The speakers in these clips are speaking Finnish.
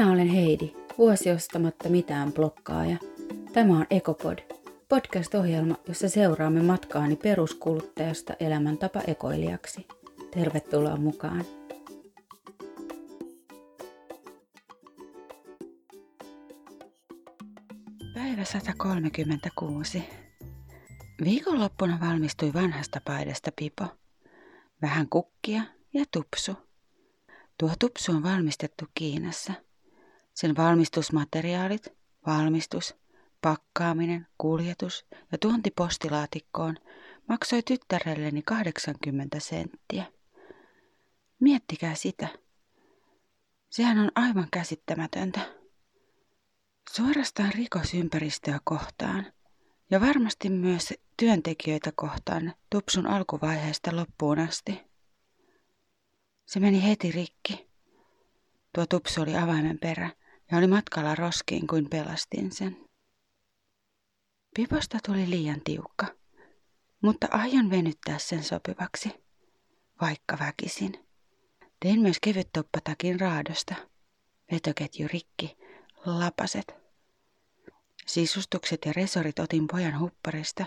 Minä olen Heidi, vuosi ostamatta mitään blokkaaja. Tämä on Ekopod, podcast-ohjelma, jossa seuraamme matkaani peruskuluttajasta elämäntapa ekoilijaksi. Tervetuloa mukaan! Päivä 136. Viikonloppuna valmistui vanhasta paidasta pipo. Vähän kukkia ja tupsu. Tuo tupsu on valmistettu Kiinassa. Sen valmistusmateriaalit, valmistus, pakkaaminen, kuljetus ja tuonti postilaatikkoon maksoi tyttärelleni 80 senttiä. Miettikää sitä. Sehän on aivan käsittämätöntä. Suorastaan rikosympäristöä kohtaan ja varmasti myös työntekijöitä kohtaan tupsun alkuvaiheesta loppuun asti. Se meni heti rikki. Tuo tupsu oli avaimen perä ja oli matkalla roskiin kuin pelastin sen. Piposta tuli liian tiukka, mutta aion venyttää sen sopivaksi, vaikka väkisin. Tein myös kevyt toppatakin raadosta. Vetoketju rikki, lapaset. Sisustukset ja resorit otin pojan hupparista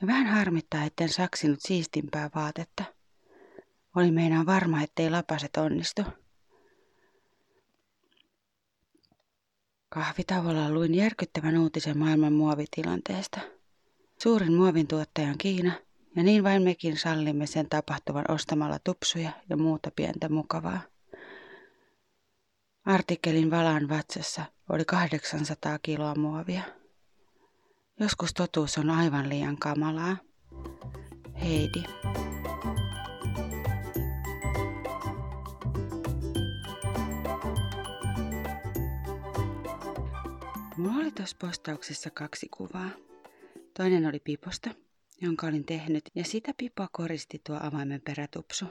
ja vähän harmittaa, etten saksinut siistimpää vaatetta. Oli meinaan varma, ettei lapaset onnistu. Kahvitauolla luin järkyttävän uutisen maailman muovitilanteesta. Suurin muovin tuottaja on Kiina, ja niin vain mekin sallimme sen tapahtuvan ostamalla tupsuja ja muuta pientä mukavaa. Artikkelin valaan vatsassa oli 800 kiloa muovia. Joskus totuus on aivan liian kamalaa. Heidi. Mulla oli tuossa postauksessa kaksi kuvaa. Toinen oli piposta, jonka olin tehnyt, ja sitä pipoa koristi tuo avaimen perätupsu.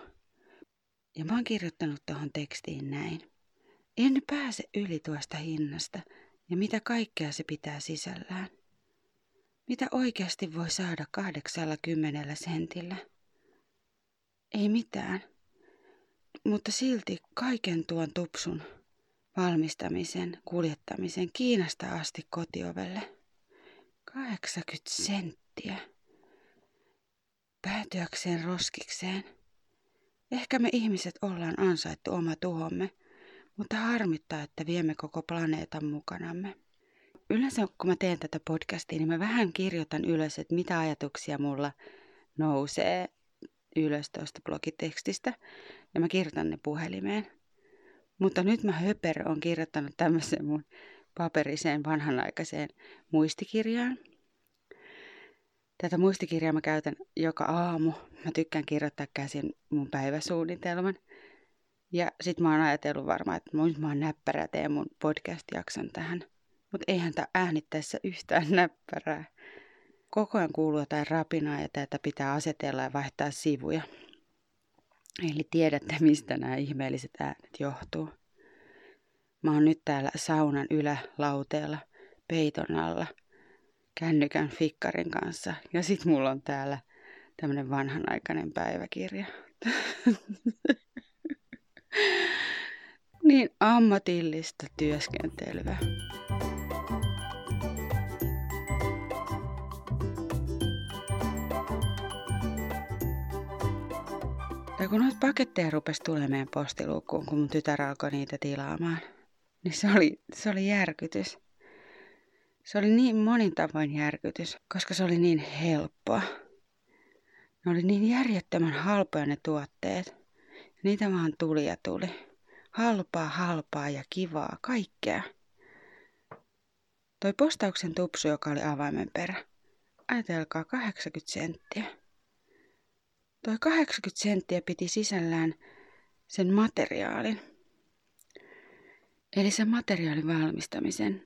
Ja mä oon kirjoittanut tuohon tekstiin näin. En pääse yli tuosta hinnasta, ja mitä kaikkea se pitää sisällään. Mitä oikeasti voi saada 80 sentillä? Ei mitään. Mutta silti kaiken tuon tupsun valmistamisen, kuljettamisen Kiinasta asti kotiovelle. 80 senttiä. Päätyäkseen roskikseen. Ehkä me ihmiset ollaan ansaittu oma tuhomme, mutta harmittaa, että viemme koko planeetan mukanamme. Yleensä kun mä teen tätä podcastia, niin mä vähän kirjoitan ylös, että mitä ajatuksia mulla nousee ylös tuosta blogitekstistä. Ja mä kirjoitan ne puhelimeen. Mutta nyt mä höper on kirjoittanut tämmöisen mun paperiseen vanhanaikaiseen muistikirjaan. Tätä muistikirjaa mä käytän joka aamu. Mä tykkään kirjoittaa käsin mun päiväsuunnitelman. Ja sit mä oon ajatellut varmaan, että nyt mä oon näppärä teen mun podcast-jakson tähän. Mutta eihän tää äänittäessä yhtään näppärää. Koko ajan kuuluu jotain rapinaa ja tätä pitää asetella ja vaihtaa sivuja. Eli tiedätte, mistä nämä ihmeelliset äänet johtuu. Mä oon nyt täällä saunan ylälauteella, peiton alla, kännykän fikkarin kanssa. Ja sit mulla on täällä tämmönen vanhanaikainen päiväkirja. niin ammatillista työskentelyä. Ja kun noita paketteja rupesi tulemaan meidän postiluukkuun, kun mun tytär alkoi niitä tilaamaan, niin se oli, se oli järkytys. Se oli niin monin tavoin järkytys, koska se oli niin helppoa. Ne oli niin järjettömän halpoja ne tuotteet. Niitä vaan tuli ja tuli. Halpaa, halpaa ja kivaa, kaikkea. Toi postauksen tupsu, joka oli avaimen perä. Ajatelkaa 80 senttiä. Toi 80 senttiä piti sisällään sen materiaalin. Eli sen materiaalin valmistamisen.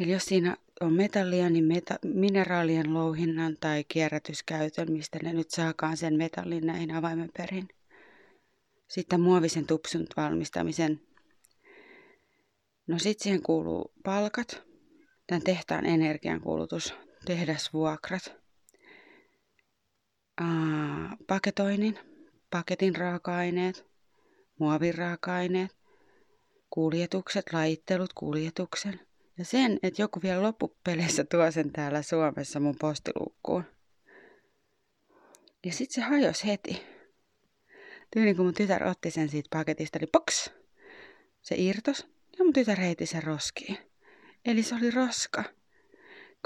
Eli jos siinä on metallia, niin meta- mineraalien louhinnan tai kierrätyskäytön, mistä ne nyt saakaan sen metallin näihin avaimen perin. Sitten muovisen tupsun valmistamisen. No sitten siihen kuuluu palkat, tämän tehtaan energiankulutus, tehdasvuokrat, paketoinnin, paketin raaka-aineet, muovin raaka-aineet, kuljetukset, lajittelut, kuljetuksen. Ja sen, että joku vielä loppupeleissä tuo sen täällä Suomessa mun postiluukkuun. Ja sitten se hajos heti. Tyyli kun mun tytär otti sen siitä paketista, eli box! Se irtos ja mun tytär heiti sen roskiin. Eli se oli roska.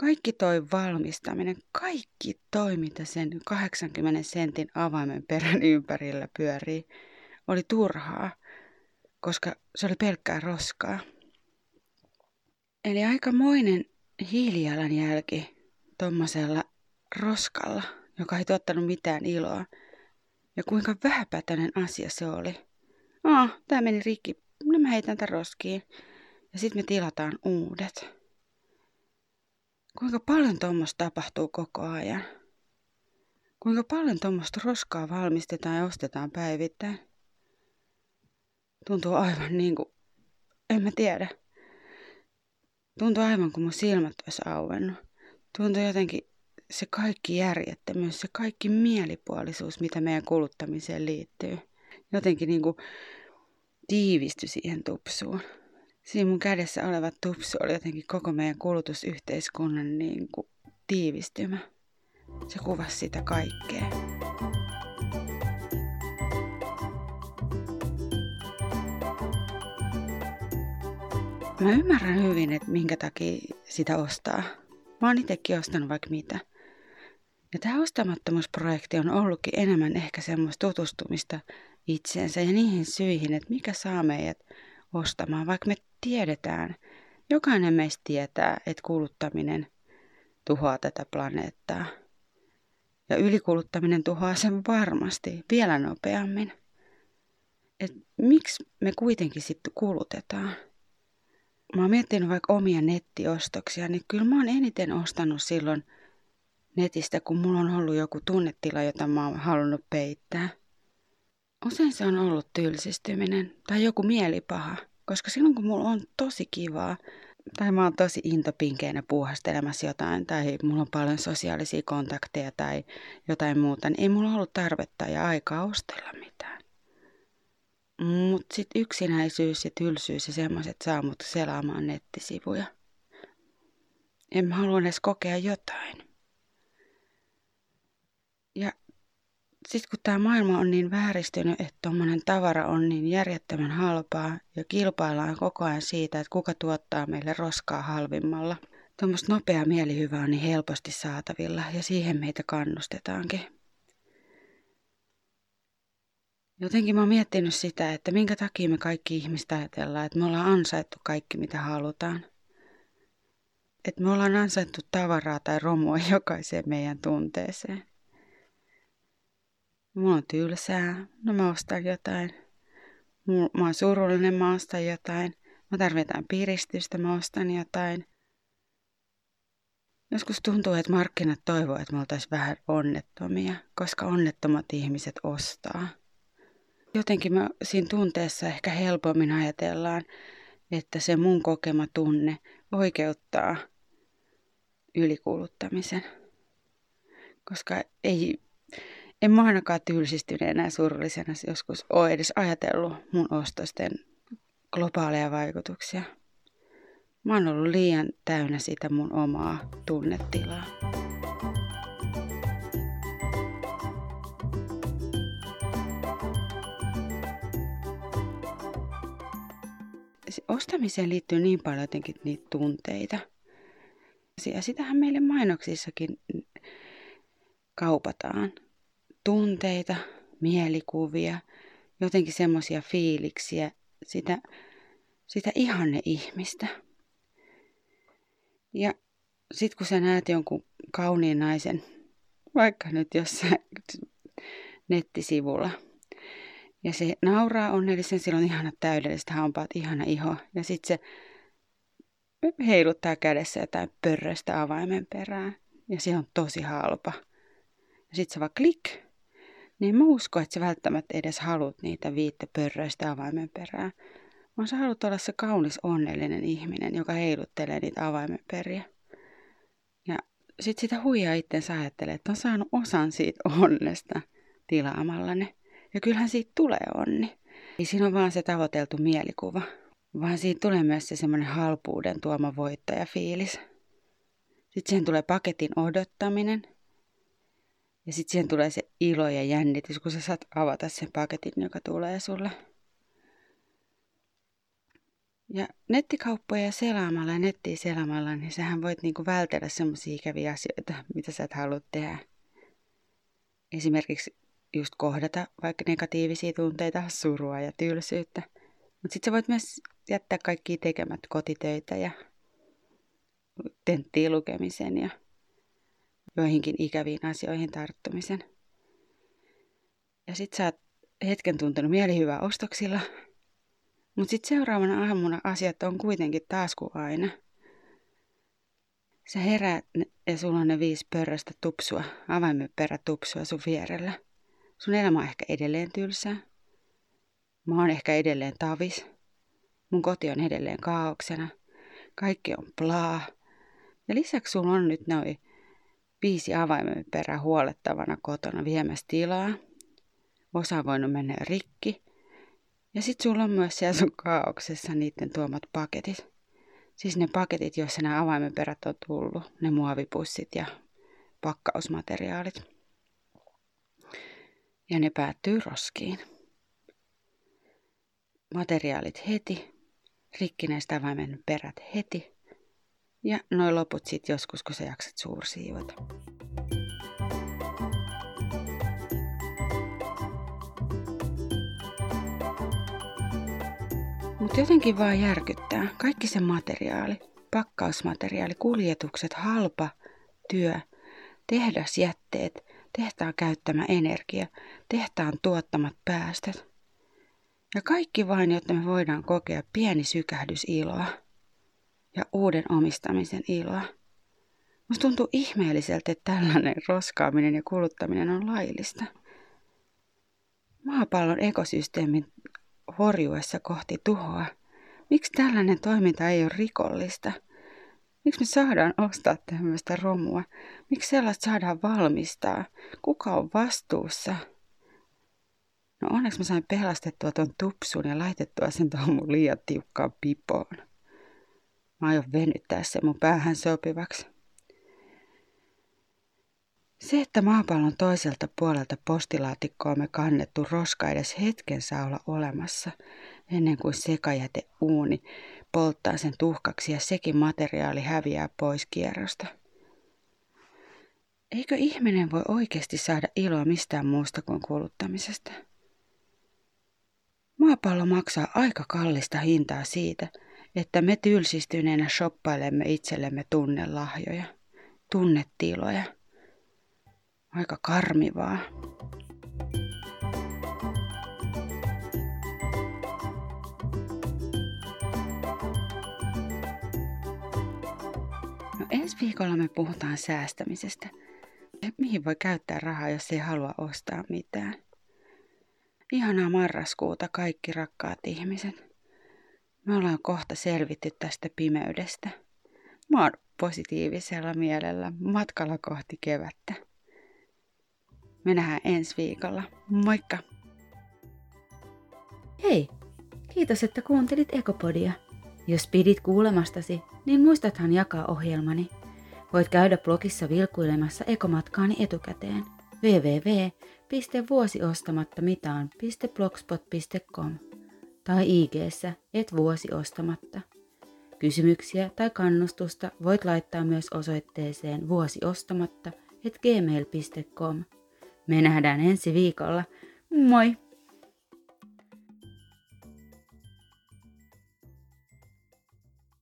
Kaikki toi valmistaminen, kaikki toi, mitä sen 80 sentin avaimen perän ympärillä pyörii, oli turhaa, koska se oli pelkkää roskaa. Eli aikamoinen hiilijalanjälki tuommoisella roskalla, joka ei tuottanut mitään iloa. Ja kuinka vähäpätöinen asia se oli. Ah, tämä meni rikki. No mä heitän tämän roskiin. Ja sitten me tilataan uudet. Kuinka paljon tuommoista tapahtuu koko ajan? Kuinka paljon tuommoista roskaa valmistetaan ja ostetaan päivittäin? Tuntuu aivan niin kuin, en mä tiedä. Tuntuu aivan kuin mun silmät olisi auennut. Tuntuu jotenkin se kaikki järjettömyys, se kaikki mielipuolisuus, mitä meidän kuluttamiseen liittyy. Jotenkin niin kuin tiivistyi siihen tupsuun. Siinä mun kädessä oleva tupsu oli jotenkin koko meidän kulutusyhteiskunnan niin kuin tiivistymä. Se kuvasi sitä kaikkea. Mä ymmärrän hyvin, että minkä takia sitä ostaa. Mä oon itsekin ostanut vaikka mitä. Ja tämä ostamattomuusprojekti on ollutkin enemmän ehkä semmoista tutustumista itseensä ja niihin syihin, että mikä saa meidät ostamaan, vaikka me tiedetään, jokainen meistä tietää, että kuluttaminen tuhoaa tätä planeettaa. Ja ylikuluttaminen tuhoaa sen varmasti vielä nopeammin. Et miksi me kuitenkin sitten kulutetaan? Mä oon miettinyt vaikka omia nettiostoksia, niin kyllä mä oon eniten ostanut silloin netistä, kun mulla on ollut joku tunnetila, jota mä oon halunnut peittää. Usein se on ollut tylsistyminen tai joku mielipaha, koska silloin kun mulla on tosi kivaa, tai mä oon tosi intopinkeinä puuhastelemassa jotain, tai mulla on paljon sosiaalisia kontakteja tai jotain muuta, niin ei mulla ollut tarvetta ja aikaa ostella mitään. Mutta sitten yksinäisyys ja tylsyys ja semmoiset saa mut selaamaan nettisivuja. En mä halua edes kokea jotain. Ja sitten kun tämä maailma on niin vääristynyt, että tuommoinen tavara on niin järjettömän halpaa ja kilpaillaan koko ajan siitä, että kuka tuottaa meille roskaa halvimmalla. Tuommoista nopea mielihyvä on niin helposti saatavilla ja siihen meitä kannustetaankin. Jotenkin mä oon miettinyt sitä, että minkä takia me kaikki ihmiset ajatellaan, että me ollaan ansaittu kaikki mitä halutaan. Että me ollaan ansaittu tavaraa tai romua jokaiseen meidän tunteeseen. Mulla on tylsää, no mä ostan jotain. Mä oon surullinen, mä ostan jotain. Mä tarvitaan piristystä, mä ostan jotain. Joskus tuntuu, että markkinat toivoo, että me oltaisiin vähän onnettomia, koska onnettomat ihmiset ostaa. Jotenkin mä siinä tunteessa ehkä helpommin ajatellaan, että se mun kokema tunne oikeuttaa ylikuluttamisen. Koska ei en mä ainakaan tylsistyneenä ja surullisena joskus ole edes ajatellut mun ostosten globaaleja vaikutuksia. Mä oon ollut liian täynnä sitä mun omaa tunnetilaa. Ostamiseen liittyy niin paljon jotenkin niitä tunteita. Ja sitähän meille mainoksissakin kaupataan tunteita, mielikuvia, jotenkin semmoisia fiiliksiä, sitä, sitä ihanne ihmistä. Ja sitten kun sä näet jonkun kauniin naisen, vaikka nyt jossain nettisivulla, ja se nauraa onnellisen, sillä on ihanat täydelliset hampaat, ihana iho, ja sitten se heiluttaa kädessä jotain pörröstä avaimen perään, ja se on tosi halpa. Ja sitten se vaan klik, niin mä uskon, että sä välttämättä edes haluat niitä viittä pörröistä avaimen perään. Vaan sä haluat olla se kaunis onnellinen ihminen, joka heiluttelee niitä avaimen periä. Ja sit sitä huijaa itsensä ajattelee, että on saanut osan siitä onnesta tilaamalla ne. Ja kyllähän siitä tulee onni. Ei siinä on vaan se tavoiteltu mielikuva. vaan siitä tulee myös se semmoinen halpuuden tuoma voittajafiilis. Sitten siihen tulee paketin odottaminen. Ja sitten siihen tulee se ilo ja jännitys, kun sä saat avata sen paketin, joka tulee sulle. Ja nettikauppoja selaamalla ja nettiä selaamalla, niin sähän voit niinku vältellä semmoisia ikäviä asioita, mitä sä et halua tehdä. Esimerkiksi just kohdata vaikka negatiivisia tunteita, surua ja tylsyyttä. Mutta sitten sä voit myös jättää kaikki tekemät kotitöitä ja tenttiin lukemisen ja joihinkin ikäviin asioihin tarttumisen. Ja sit sä oot hetken tuntenut mielihyvää ostoksilla, mutta sitten seuraavana aamuna asiat on kuitenkin taas kuin aina. Sä heräät ja sulla on ne viisi pörröstä tupsua, avaimen perä tupsua sun vierellä. Sun elämä on ehkä edelleen tylsää. Mä oon ehkä edelleen tavis. Mun koti on edelleen kaauksena. Kaikki on plaa. Ja lisäksi sulla on nyt noin viisi avaimen perä huolettavana kotona viemässä tilaa. Osa voinut mennä rikki. Ja sit sulla on myös siellä sun kaauksessa niiden tuomat paketit. Siis ne paketit, joissa nämä avaimenperät on tullut, ne muovipussit ja pakkausmateriaalit. Ja ne päättyy roskiin. Materiaalit heti, rikkinäistä avaimen perät heti ja noin loput sitten joskus, kun sä jaksat suursiivota. Mutta jotenkin vaan järkyttää. Kaikki se materiaali, pakkausmateriaali, kuljetukset, halpa, työ, tehdasjätteet, tehtaan käyttämä energia, tehtaan tuottamat päästöt. Ja kaikki vain, jotta me voidaan kokea pieni sykähdys iloa ja uuden omistamisen iloa. Musta tuntuu ihmeelliseltä, että tällainen roskaaminen ja kuluttaminen on laillista. Maapallon ekosysteemin horjuessa kohti tuhoa. Miksi tällainen toiminta ei ole rikollista? Miksi me saadaan ostaa tämmöistä romua? Miksi sellaista saadaan valmistaa? Kuka on vastuussa? No onneksi mä sain pelastettua ton tupsun ja laitettua sen tuohon mun liian tiukkaan pipoon. Mä aion venyttää sen mun päähän sopivaksi. Se, että maapallon toiselta puolelta postilaatikkoamme kannettu roska edes hetken saa olla olemassa, ennen kuin sekajäte uuni polttaa sen tuhkaksi ja sekin materiaali häviää pois kierrosta. Eikö ihminen voi oikeasti saada iloa mistään muusta kuin kuluttamisesta? Maapallo maksaa aika kallista hintaa siitä, että me tylsistyneenä shoppailemme itsellemme tunnelahjoja, tunnetiloja – Aika karmivaa. No ensi viikolla me puhutaan säästämisestä. Mihin voi käyttää rahaa, jos ei halua ostaa mitään? Ihanaa marraskuuta kaikki rakkaat ihmiset. Me ollaan kohta selvitty tästä pimeydestä. Mä oon positiivisella mielellä matkalla kohti kevättä. Me nähdään ensi viikolla. Moikka! Hei! Kiitos, että kuuntelit Ekopodia. Jos pidit kuulemastasi, niin muistathan jakaa ohjelmani. Voit käydä blogissa vilkuilemassa ekomatkaani etukäteen www.vuosiostamattamitaan.blogspot.com tai ig et vuosiostamatta. Kysymyksiä tai kannustusta voit laittaa myös osoitteeseen vuosiostamatta et gmail.com. Me nähdään ensi viikolla. Moi!